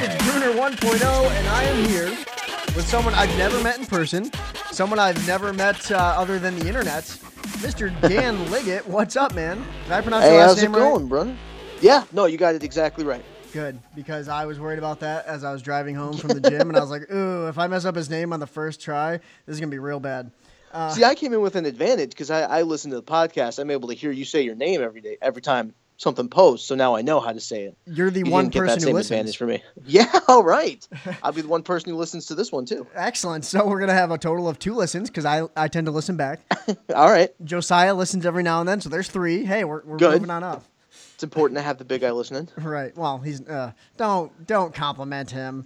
It's Brunner 1.0, and I am here with someone I've never met in person, someone I've never met uh, other than the internet, Mr. Dan Liggett. What's up, man? Did I pronounce Hey, your last how's it going, brother? Yeah, no, you got it exactly right. Good, because I was worried about that as I was driving home from the gym, and I was like, ooh, if I mess up his name on the first try, this is going to be real bad. Uh, See, I came in with an advantage because I, I listen to the podcast. I'm able to hear you say your name every day, every time something post, So now I know how to say it. You're the You one didn't get that person who listens. advantage for me. Yeah, all right. I'll be the one person who listens to this one too. Excellent. So we're going to have a total of two listens because I, I tend to listen back. All right. Josiah listens every now and then, so there's three. Hey, we're, we're Good. moving on up. It's important to have the big guy listening. Right. Well, he's uh, don't don't compliment him.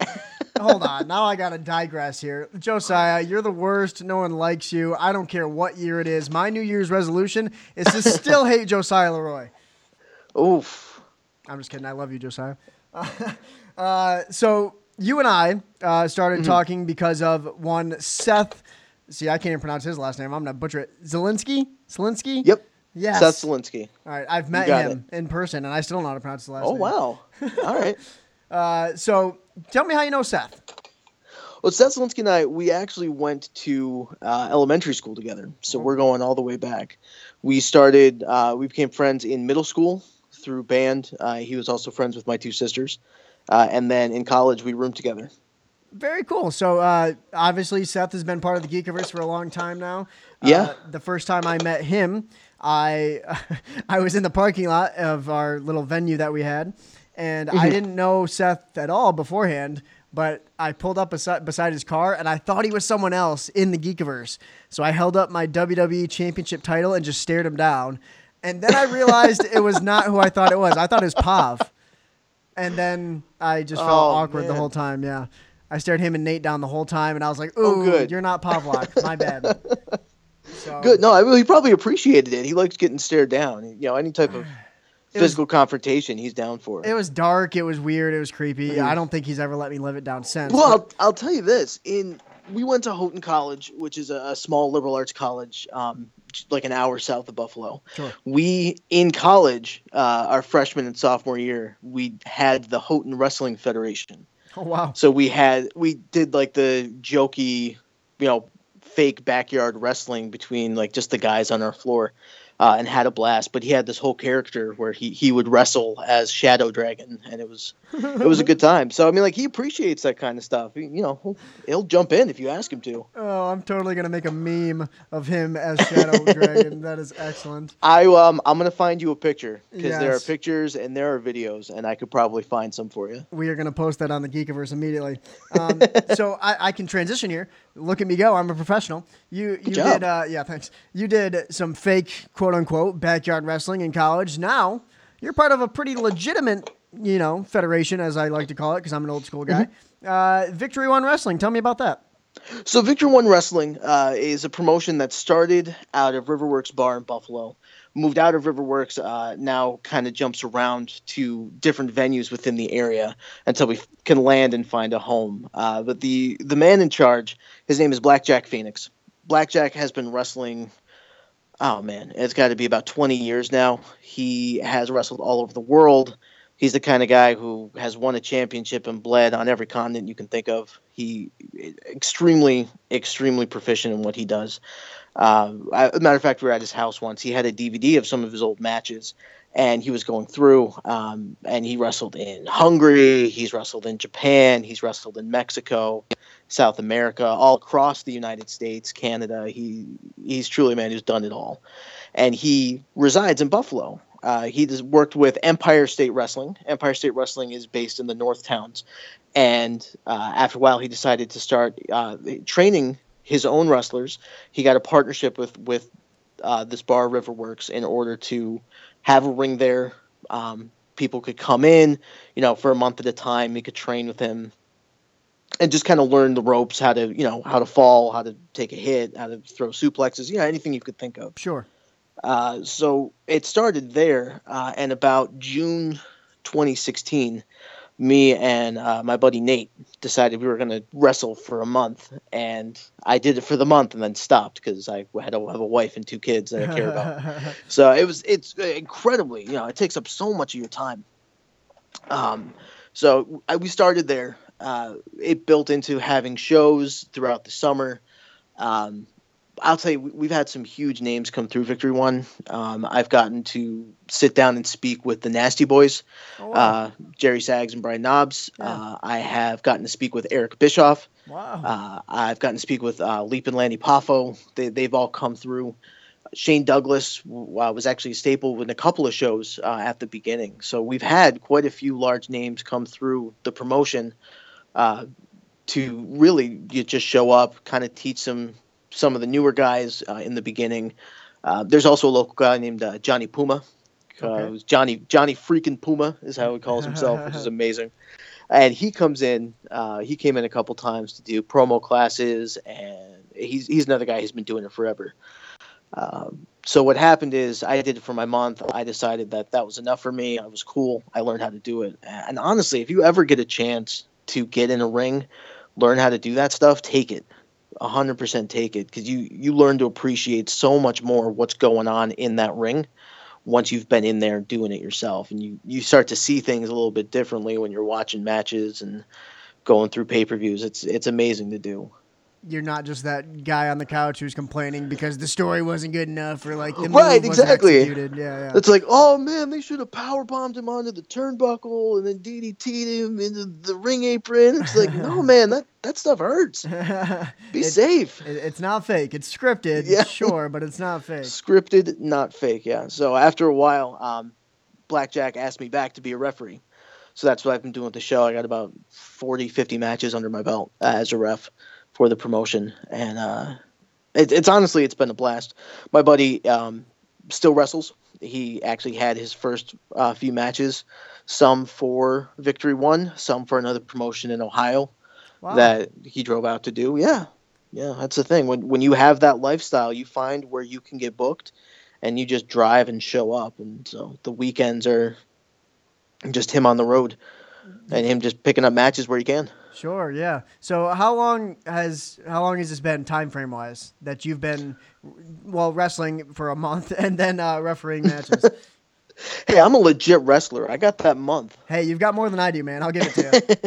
Hold on. Now I gotta digress here. Josiah, you're the worst. No one likes you. I don't care what year it is. My New Year's resolution is to still hate Josiah Leroy. Oof. I'm just kidding. I love you, Josiah. Uh, so you and I uh, started Mm-hmm. talking because of one Seth. See, I can't even pronounce his last name. I'm gonna butcher it. Zelinsky. Zelinsky. Yep. Yes. Seth Zelinsky. All right. I've met him in person, and I still don't know how to pronounce his last Oh name. wow. All right. Uh, so tell me how you know Seth. Well, Seth Zelinsky and I, we actually went to uh, elementary school together, so we're going all the way back. We started, uh, we became friends in middle school through band. Uh, he was also friends with my two sisters, uh, and then in college we roomed together. Very cool. So uh, obviously Seth has been part of the Geekiverse for a long time now. Yeah. Uh, the first time I met him, I I was in the parking lot of our little venue that we had, and I didn't know Seth at all beforehand. But I pulled up beside, beside his car, and I thought he was someone else in the Geekiverse. So I held up my WWE Championship title and just stared him down. And then I realized it was not who I thought it was. I thought it was Pav. And then I just felt Oh, awkward the whole time. Yeah, I stared him and Nate down the whole time, and I was like, "Ooh, Oh, good. you're not Pavlok. My bad." So, Good. No, I, he probably appreciated it. He likes getting stared down. You know, any type of It was- physical confrontation, he's down for. It was dark. It was weird. It was creepy. I don't think he's ever let me live it down since. Well, I'll, I'll tell you this. In we went to Houghton College, which is a, a small liberal arts college, um, like an hour south of Buffalo. Sure. We in college, uh, our freshman and sophomore year, we had the Houghton Wrestling Federation. oh wow. So we had we did like the jokey, you know, fake backyard wrestling between like just the guys on our floor. Uh, and had a blast, but he had this whole character where he, he would wrestle as Shadow Dragon, and it was it was a good time. So I mean, like he appreciates that kind of stuff. He- you know, he'll, he'll jump in if you ask him to. Oh, I'm totally gonna make a meme of him as Shadow Dragon. That is excellent. I um I'm gonna find you a picture because there are pictures and there are videos, and I could probably find some for you. We are gonna post that on the Geekiverse immediately. Um, so I, I can transition here. Look at me go. I'm a professional. You you job. did uh, yeah thanks. You did some fake quote unquote backyard wrestling in college. Now you're part of a pretty legitimate you know federation as I like to call it because I'm an old school guy. Uh, Victory One Wrestling. Tell me about that. So Victory One Wrestling uh, is a promotion that started out of Riverworks Bar in Buffalo, moved out of Riverworks, uh, now kind of jumps around to different venues within the area until we can land and find a home. Uh, but the the man in charge, his name is Blackjack Phoenix. Blackjack has been wrestling. Oh man, it's got to be about 20 years now. He has wrestled all over the world. He's the kind of guy who has won a championship and bled on every continent you can think of. He extremely, extremely proficient in what he does. As a matter of fact, we were at his house once. He had a DVD of some of his old matches, and he was going through. Um, and he wrestled in Hungary. He's wrestled in Japan. He's wrestled in Mexico, South America, all across the United States, Canada. He he's truly a man who's done it all, and he resides in Buffalo. Uh, he has worked with Empire State Wrestling. Empire State Wrestling is based in the North Towns, and uh, after a while, he decided to start uh, training his own wrestlers. He got a partnership with with uh, this bar Riverworks in order to have a ring there. Um, people could come in, you know, for a month at a time. You could train with him, and just kind of learn the ropes, how to you know how to fall, how to take a hit, how to throw suplexes, you know, anything you could think of. Sure. Uh, so it started there, uh, and about June 2016, me and uh, my buddy Nate decided we were going to wrestle for a month, and I did it for the month and then stopped because I had to have a wife and two kids that I care about. so it was it's incredibly, you know, it takes up so much of your time. Um, So I, we started there. Uh, it built into having shows throughout the summer. Um, I'll tell you, we've had some huge names come through Victory One. Um, I've gotten to sit down and speak with the Nasty Boys, Oh, wow. uh, Jerry Sags and Brian Knobbs. Yeah. Uh, I have gotten to speak with Eric Bischoff. wow. Uh, I've gotten to speak with uh, Leaping Lanny Poffo. They, they've all come through. Shane Douglas uh, was actually a staple in a couple of shows uh, at the beginning. So we've had quite a few large names come through the promotion uh, to really you just show up, kind of teach some some of the newer guys uh, in the beginning. Uh, there's also a local guy named uh, Johnny Puma. Uh, Okay. Johnny Johnny freaking Puma is how he calls himself, which is amazing. And he comes in. Uh, he came in a couple times to do promo classes, and he's he's another guy who's been doing it forever. Um, so what happened is I did it for my month. I decided that that was enough for me. I was cool. I learned how to do it. And honestly, if you ever get a chance to get in a ring, learn how to do that stuff, take it. 100% take it because you you learn to appreciate so much more what's going on in that ring once you've been in there doing it yourself. And you you start to see things a little bit differently when you're watching matches and going through pay-per-views. It's it's amazing to do You're not just that guy on the couch who's complaining because the story wasn't good enough or like the Right, wasn't exactly. executed. Yeah, yeah. It's like, oh man, they should have power bombed him onto the turnbuckle and then DDT'd him into the ring apron. It's like, no man, that that stuff hurts. Be It- safe. It- it's not fake. It's scripted, Yeah. sure, but it's not fake. Scripted, not fake. Yeah. So after a while, um, Blackjack asked me back to be a referee. So that's what I've been doing with the show. I got about 40, 50 matches under my belt uh, as a ref for the promotion, and uh, it, it's honestly it's been a blast. My buddy um, still wrestles. He actually had his first uh, few matches, some for Victory One, some for another promotion in Ohio Wow. that he drove out to do. Yeah, yeah, that's the thing. When when you have that lifestyle, you find where you can get booked, and you just drive and show up. And so the weekends are just him on the road, and him just picking up matches where he can. Sure, yeah. So how long has how long has this been time frame wise that you've been well wrestling for a month and then uh, refereeing matches? Hey, I'm a legit wrestler. I got that month. hey, you've got more than I do, man. I'll give it to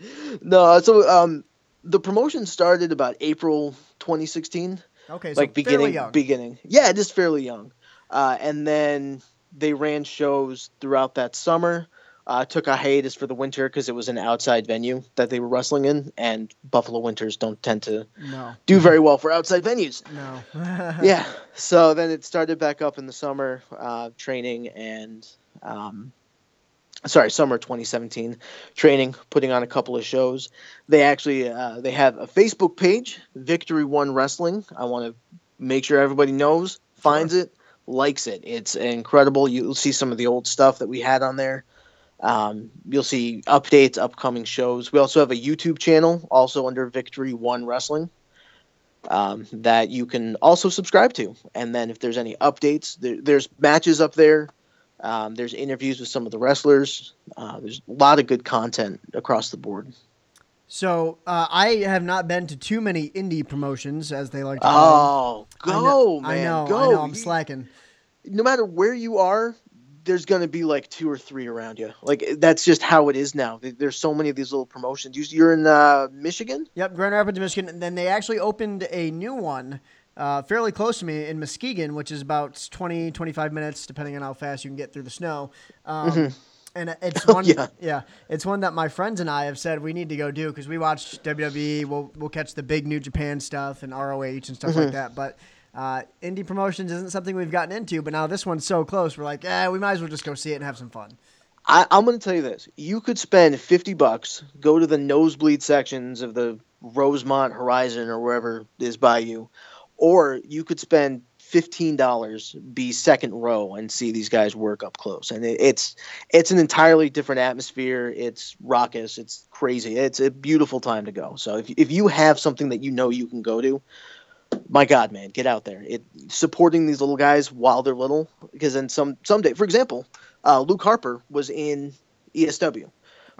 you. No, so um, the promotion started about April 2016. Okay, so like fairly beginning young. beginning yeah it is fairly young uh, and then they ran shows throughout that summer uh, took a hiatus for the winter because it was an outside venue that they were wrestling in and buffalo winters don't tend to no, do very well for outside venues. No. yeah so then it started back up in the summer uh, training and um, sorry summer 2017 training putting on a couple of shows. They actually uh, they have a facebook page victory one wrestling. I want to make sure everybody knows finds it likes it. It's incredible. You'll see some of the old stuff that we had on there um, you'll see updates upcoming shows we also have a youtube channel also under victory one wrestling um, that you can also subscribe to. And then if there's any updates, there, there's matches up there. Um, there's interviews with some of the wrestlers. Uh, there's a lot of good content across the board. So uh, I have not been to too many indie promotions, as they like to call Oh, go. I know, man, I know, go! I know. I'm slacking. no matter where you are, there's gonna be like two or three around you. Like that's just how it is now. There's so many of these little promotions. You- You're in uh, Michigan. Yep, Grand Rapids, Michigan. And then they actually opened a new one uh, fairly close to me in Muskegon, which is about 20, 25 minutes, depending on how fast you can get through the snow. Um, And it's one, yeah. yeah. it's one that my friends and I have said we need to go do because we watch WWE. We'll we'll catch the big New Japan stuff and ROH and stuff like that. But uh, indie promotions isn't something we've gotten into. But now this one's so close, we're like, yeah, we might as well just go see it and have some fun. I, I'm going to tell you this: you could spend fifty bucks, go to the nosebleed sections of the Rosemont Horizon or wherever is by you, or you could spend fifteen dollars, be second row, and see these guys work up close. And it, it's it's an entirely different atmosphere. It's raucous. It's crazy. It's a beautiful time to go. So if if you have something that you know you can go to, my God, man, get out there. It supporting these little guys while they're little, because then some someday, for example, uh, Luke Harper was in ESW,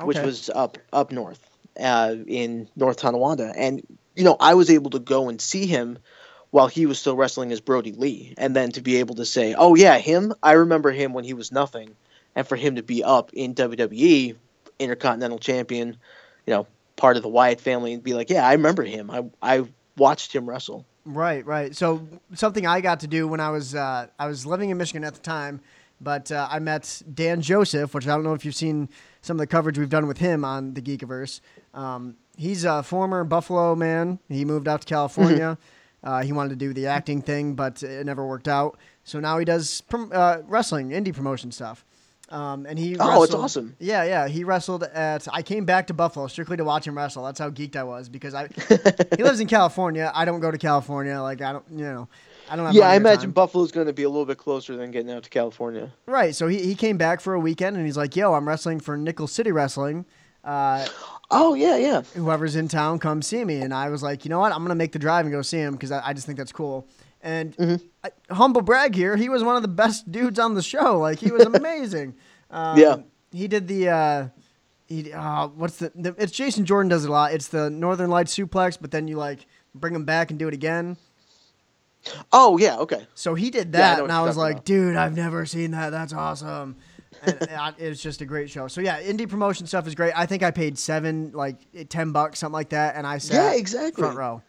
which was up up north uh, in North Tonawanda, and you know I was able to go and see him while he was still wrestling as Brodie Lee, and then to be able to say, "Oh yeah, him. I remember him when he was nothing," and for him to be up in WWE intercontinental champion, you know, part of the Wyatt family, and be like, yeah, I remember him. I I watched him wrestle. Right, right. So something I got to do when I was uh, I was living in Michigan at the time, but uh, I met Dan Joseph, which I don't know if you've seen some of the coverage we've done with him on the Geekiverse. Um, he's a former Buffalo man. He moved out to California. Uh, he wanted to do the acting thing, but it never worked out. So now he does prom- uh, wrestling, indie promotion stuff. Um, and he Oh, wrestled, it's awesome. Yeah, yeah. He wrestled at. I came back to Buffalo strictly to watch him wrestle. That's how geeked I was because I. he lives in California. I don't go to California. Like I don't, you know, I don't. Yeah, I imagine time. Buffalo's going to be a little bit closer than getting out to California. Right. So he, he came back for a weekend and he's like, "Yo, I'm wrestling for Nickel City Wrestling. Uh, Oh yeah, yeah. whoever's in town, come see me." And I was like, "You know what? I'm gonna make the drive and go see him because I, I just think that's cool." And Mm-hmm. I, humble brag here, he was one of the best dudes on the show. Like he was amazing. um, Yeah. He did the. Uh, he, uh, what's the, the? It's Jason Jordan does it a lot. It's the Northern Light suplex, but then you like bring him back and do it again. Oh yeah, okay. So he did Yeah, I that, and I was like, about. dude, I've never seen that. That's awesome. and it- it's just a great show. So yeah, indie promotion stuff is great. I think I paid seven, like ten bucks, something like that, and I sat Yeah, exactly. front row.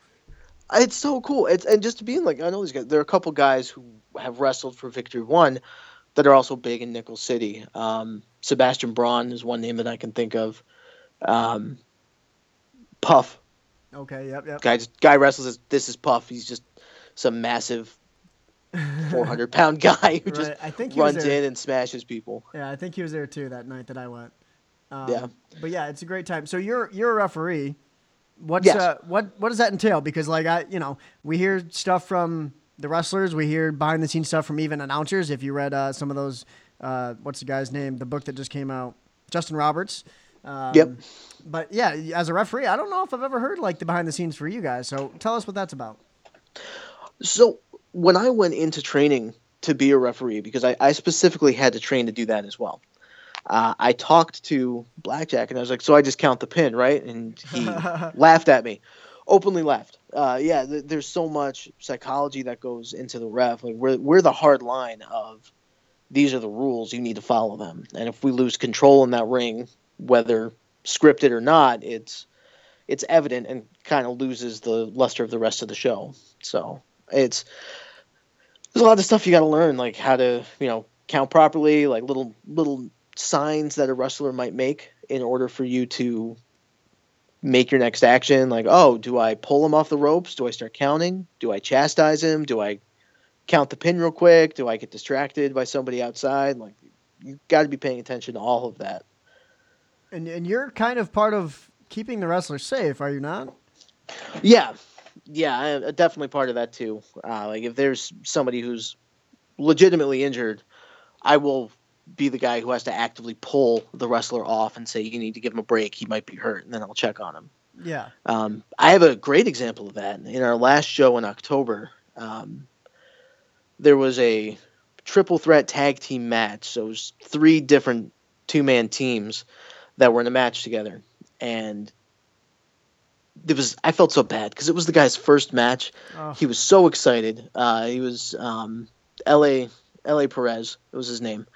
It's so cool. It's and just to be like I know these guys. There are a couple guys who have wrestled for Victory One that are also big in Nickel City. Um, Sebastian Braun is one name that I can think of. Um, Puff Okay, yep, yep. guy just, guy wrestles as this is Puff. He's just some massive four hundred pound guy who just I think runs in and smashes people. Yeah, I think he was there too that night that I went. Um, Yeah. but yeah, it's a great time. So you're you're a referee. What's Yes. uh, what what does that entail? Because like I, you know, we hear stuff from the wrestlers, we hear behind the scenes stuff from even announcers. If you read uh, some of those, uh, what's the guy's name? The book that just came out, Justin Roberts. Um, Yep. But yeah, as a referee, I don't know if I've ever heard like the behind the scenes for you guys. So tell us what that's about. So when I went into training to be a referee, because I, I specifically had to train to do that as well, uh, I talked to Blackjack and I was like, "So I just count the pin, right?" And he laughed at me, openly laughed. Uh, yeah, th- there's so much psychology that goes into the ref. Like we're we're the hard line of these are the rules. You need to follow them. And if we lose control in that ring, whether scripted or not, it's it's evident and kind of loses the luster of the rest of the show. So it's there's a lot of stuff you got to learn, like how to you know count properly, like little little signs that a wrestler might make in order for you to make your next action. Like, oh, do I pull him off the ropes? Do I start counting? Do I chastise him? Do I count the pin real quick? Do I get distracted by somebody outside? Like, you got to be paying attention to all of that. And and you're kind of part of keeping the wrestler safe, are you not? Yeah, yeah, I am definitely part of that too. Uh, like if there's somebody who's legitimately injured, I will be the guy who has to actively pull the wrestler off and say, "You need to give him a break. He might be hurt," and then I'll check on him. Yeah. Um, I have a great example of that. In our last show in October, um, there was a triple threat tag team match. So it was three different two man teams that were in a match together, and it was I felt so bad because it was the guy's first match. Oh, He was so excited. Uh, he was um, L.A. L.A. Perez. It was his name.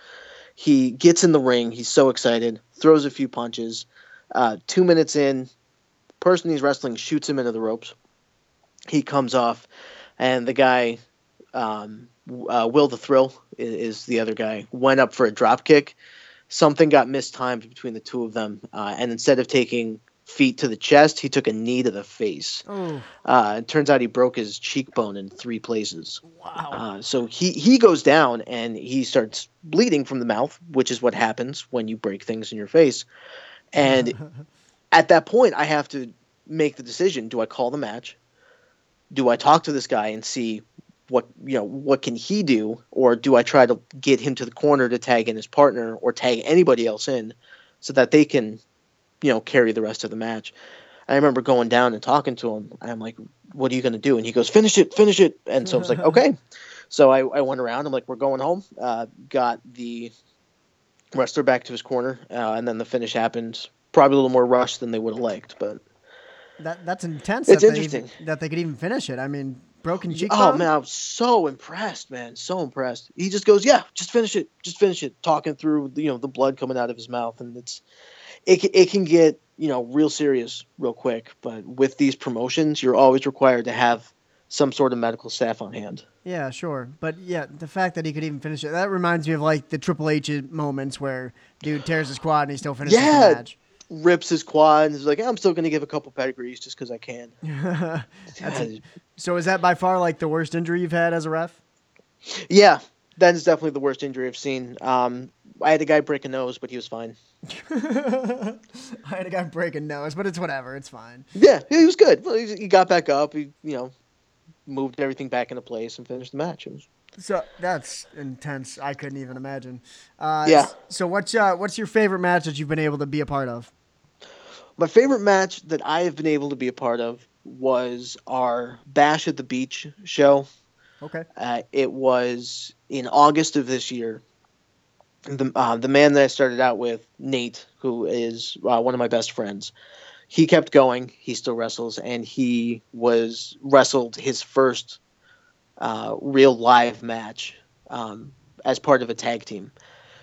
He gets in the ring. He's so excited. Throws a few punches. Uh, two minutes in, person he's wrestling shoots him into the ropes. He comes off, and the guy, um, uh, Will the Thrill is, is the other guy, went up for a drop kick. Something got mistimed between the two of them, uh, and instead of taking feet to the chest, he took a knee to the face. oh Uh, it turns out he broke his cheekbone in three places. wow. Uh, so he, he goes down and he starts bleeding from the mouth, which is what happens when you break things in your face. And at that point, I have to make the decision: do I call the match? Do I talk to this guy and see what you know what can he do, or do I try to get him to the corner to tag in his partner or tag anybody else in, so that they can, you know, carry the rest of the match? I remember going down and talking to him, I'm like, "What are you going to do?" And he goes, "Finish it, finish it." And so I was like, "Okay." So I, I went around. I'm like, "We're going home." Uh, got the wrestler back to his corner, uh, and then the finish happened. Probably a little more rushed than they would have liked, but That that's intense. It's that They interesting. even, that they could even finish it. I mean, broken cheekbone. oh man, I was so impressed, man, so impressed. He just goes, "Yeah, just finish it, just finish it," talking through you know the blood coming out of his mouth, and it's it it can get you know real serious real quick. But with these promotions, you're always required to have some sort of medical staff on hand. Yeah, sure. But yeah, the fact that he could even finish it, that reminds me of like the Triple H moments where dude tears his quad and he still finishes Yeah. the match. Rips his quad and is like, I'm still going to give a couple pedigrees just because I can. That's so is that by far like the worst injury you've had as a ref? yeah, that is definitely the worst injury I've seen. Um, I had a guy break a nose, but he was fine. I had a guy break a nose, but it's whatever. It's fine. Yeah, he was good. He, got back up. He, you know, moved everything back into place and finished the match. It was So that's intense. I couldn't even imagine. Uh, Yeah. So what's uh, what's your favorite match that you've been able to be a part of? My favorite match that I have been able to be a part of was our Bash at the Beach show. Okay. Uh, it was in August of this year. The uh, the man that I started out with, Nate, who is uh, one of my best friends, he kept going. He still wrestles, and he was wrestled his first uh, real live match um, as part of a tag team.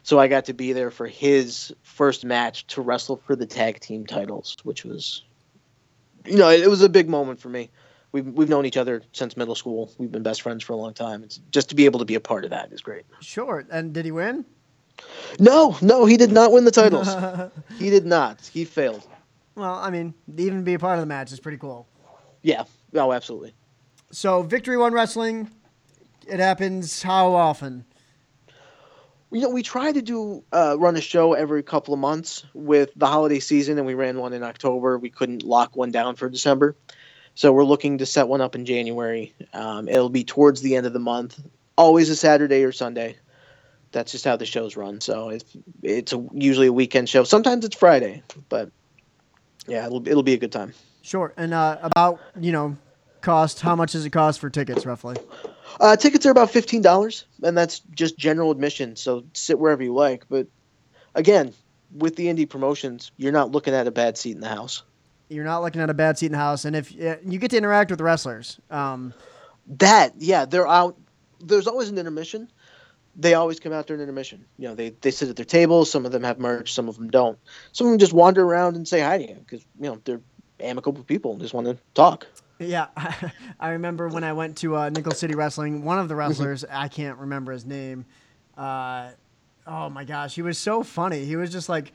So I got to be there for his first match to wrestle for the tag team titles, which was, you know, it was a big moment for me. We've we've known each other since middle school. We've been best friends for a long time. It's just to be able to be a part of that is great. Sure. And did he win? No, no, he did not win the titles. he did not. He failed. Well, I mean, even be a part of the match is pretty cool. Yeah. Oh, absolutely. So Victory One Wrestling, it happens how often? You know, we try to do uh, run a show every couple of months with the holiday season, and we ran one in October. We couldn't lock one down for December, so we're looking to set one up in January. Um, it'll be towards the end of the month, always a Saturday or Sunday. That's just how the shows run. So it's it's a, usually a weekend show. Sometimes it's Friday, but yeah, it'll it'll be a good time. Sure. And uh, about you know, cost. How much does it cost for tickets roughly? Uh, tickets are about fifteen dollars, and that's just general admission. So sit wherever you like. But again, with the indie promotions, you're not looking at a bad seat in the house. You're not looking at a bad seat in the house, and if you get to interact with wrestlers, um, That yeah, they're out. There's always an intermission. They always come out during intermission. You know, they they sit at their tables. Some of them have merch. Some of them don't. Some of them just wander around and say hi to you because you know they're amicable people and just want to talk. Yeah, I remember when I went to uh, Nickel City Wrestling. One of the wrestlers, I can't remember his name. Uh, oh my gosh, he was so funny. He was just like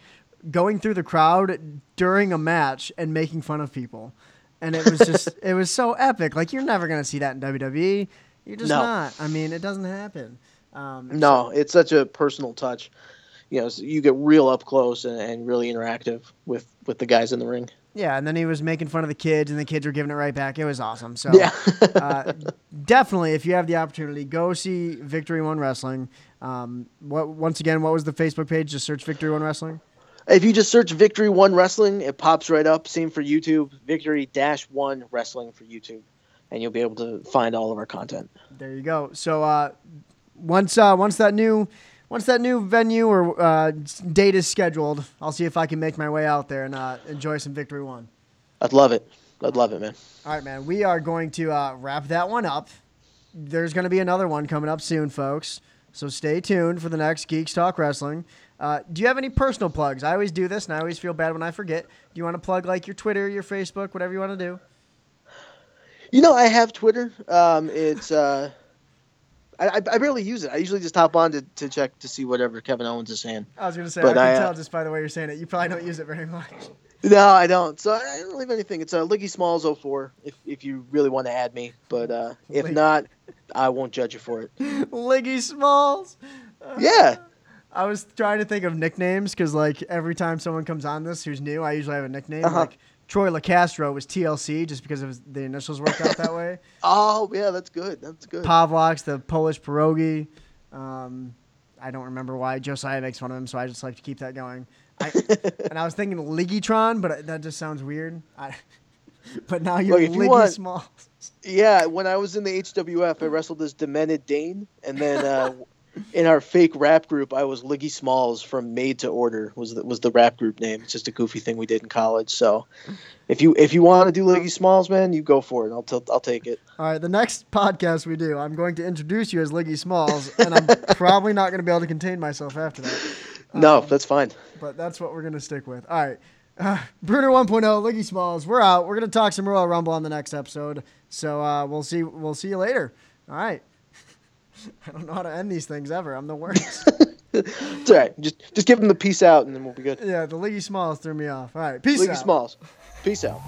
going through the crowd during a match and making fun of people, and it was just it was so epic. Like you're never gonna see that in WWE. You're just No. not. I mean, it doesn't happen. Um, No, it's such a personal touch. You know, so you get real up close and, and really interactive with with the guys in the ring. Yeah, and then he was making fun of the kids, and the kids were giving it right back. It was awesome. So Yeah. uh, definitely, if you have the opportunity, go see Victory One Wrestling. Um, what once again, what was the Facebook page? Just search Victory One Wrestling. If you just search Victory One Wrestling, it pops right up. Same for YouTube, Victory Dash One Wrestling for YouTube, and you'll be able to find all of our content. There you go. So uh, once uh, once that new once that new venue or uh, date is scheduled, I'll see if I can make my way out there and uh, enjoy some Victory One. I'd love it. I'd love it, man. All right, man. We are going to uh, wrap that one up. There's going to be another one coming up soon, folks. So stay tuned for the next Geeks Talk Wrestling. Uh, do you have any personal plugs? I always do this, and I always feel bad when I forget. Do you want to plug like your Twitter, your Facebook, whatever you want to do? You know, I have Twitter. Um, it's uh, I, I barely use it. I usually just hop on to, to check to see whatever Kevin Owens is saying. I was going to say, But I can I, uh, tell just by the way you're saying it. You probably don't use it very much. No, I don't. So I don't leave anything. It's uh, Liggy Smalls 04 if if you really want to add me. But uh, if Lig- not, I won't judge you for it. Liggy Smalls. Yeah. I was trying to think of nicknames because, like, every time someone comes on this who's new, I usually have a nickname. Uh-huh. Like, Troy LaCastro was TLC just because of the initials worked out that way. Oh yeah, that's good. That's good. Pavloks, the Polish pierogi. Um, I don't remember why Josiah makes fun of him, so I just like to keep that going. I, and I was thinking Liggytron, but that just sounds weird. I, but now you're Look, if you want- Small. Yeah, when I was in the HWF, I wrestled as Demented Dane, and then uh, in our fake rap group, I was Liggy Smalls from Made to Order was the, was the rap group name. It's just a goofy thing we did in college. So, if you if you want to do Liggy Smalls, man, you go for it. I'll t- I'll take it. All right, the next podcast we do, I'm going to introduce you as Liggy Smalls, and I'm probably not going to be able to contain myself after that. No, that's fine. but that's what we're gonna stick with. All right. Uh, Brunner 1.0, Liggy Smalls, we're out. We're gonna talk some Royal Rumble on the next episode. So uh, we'll see. We'll see you later. All right. I don't know how to end these things ever. I'm the worst. It's all right. Just just give them the peace out, and then we'll be good. yeah, the Liggy Smalls threw me off. All right, peace League out. Smalls. Peace out.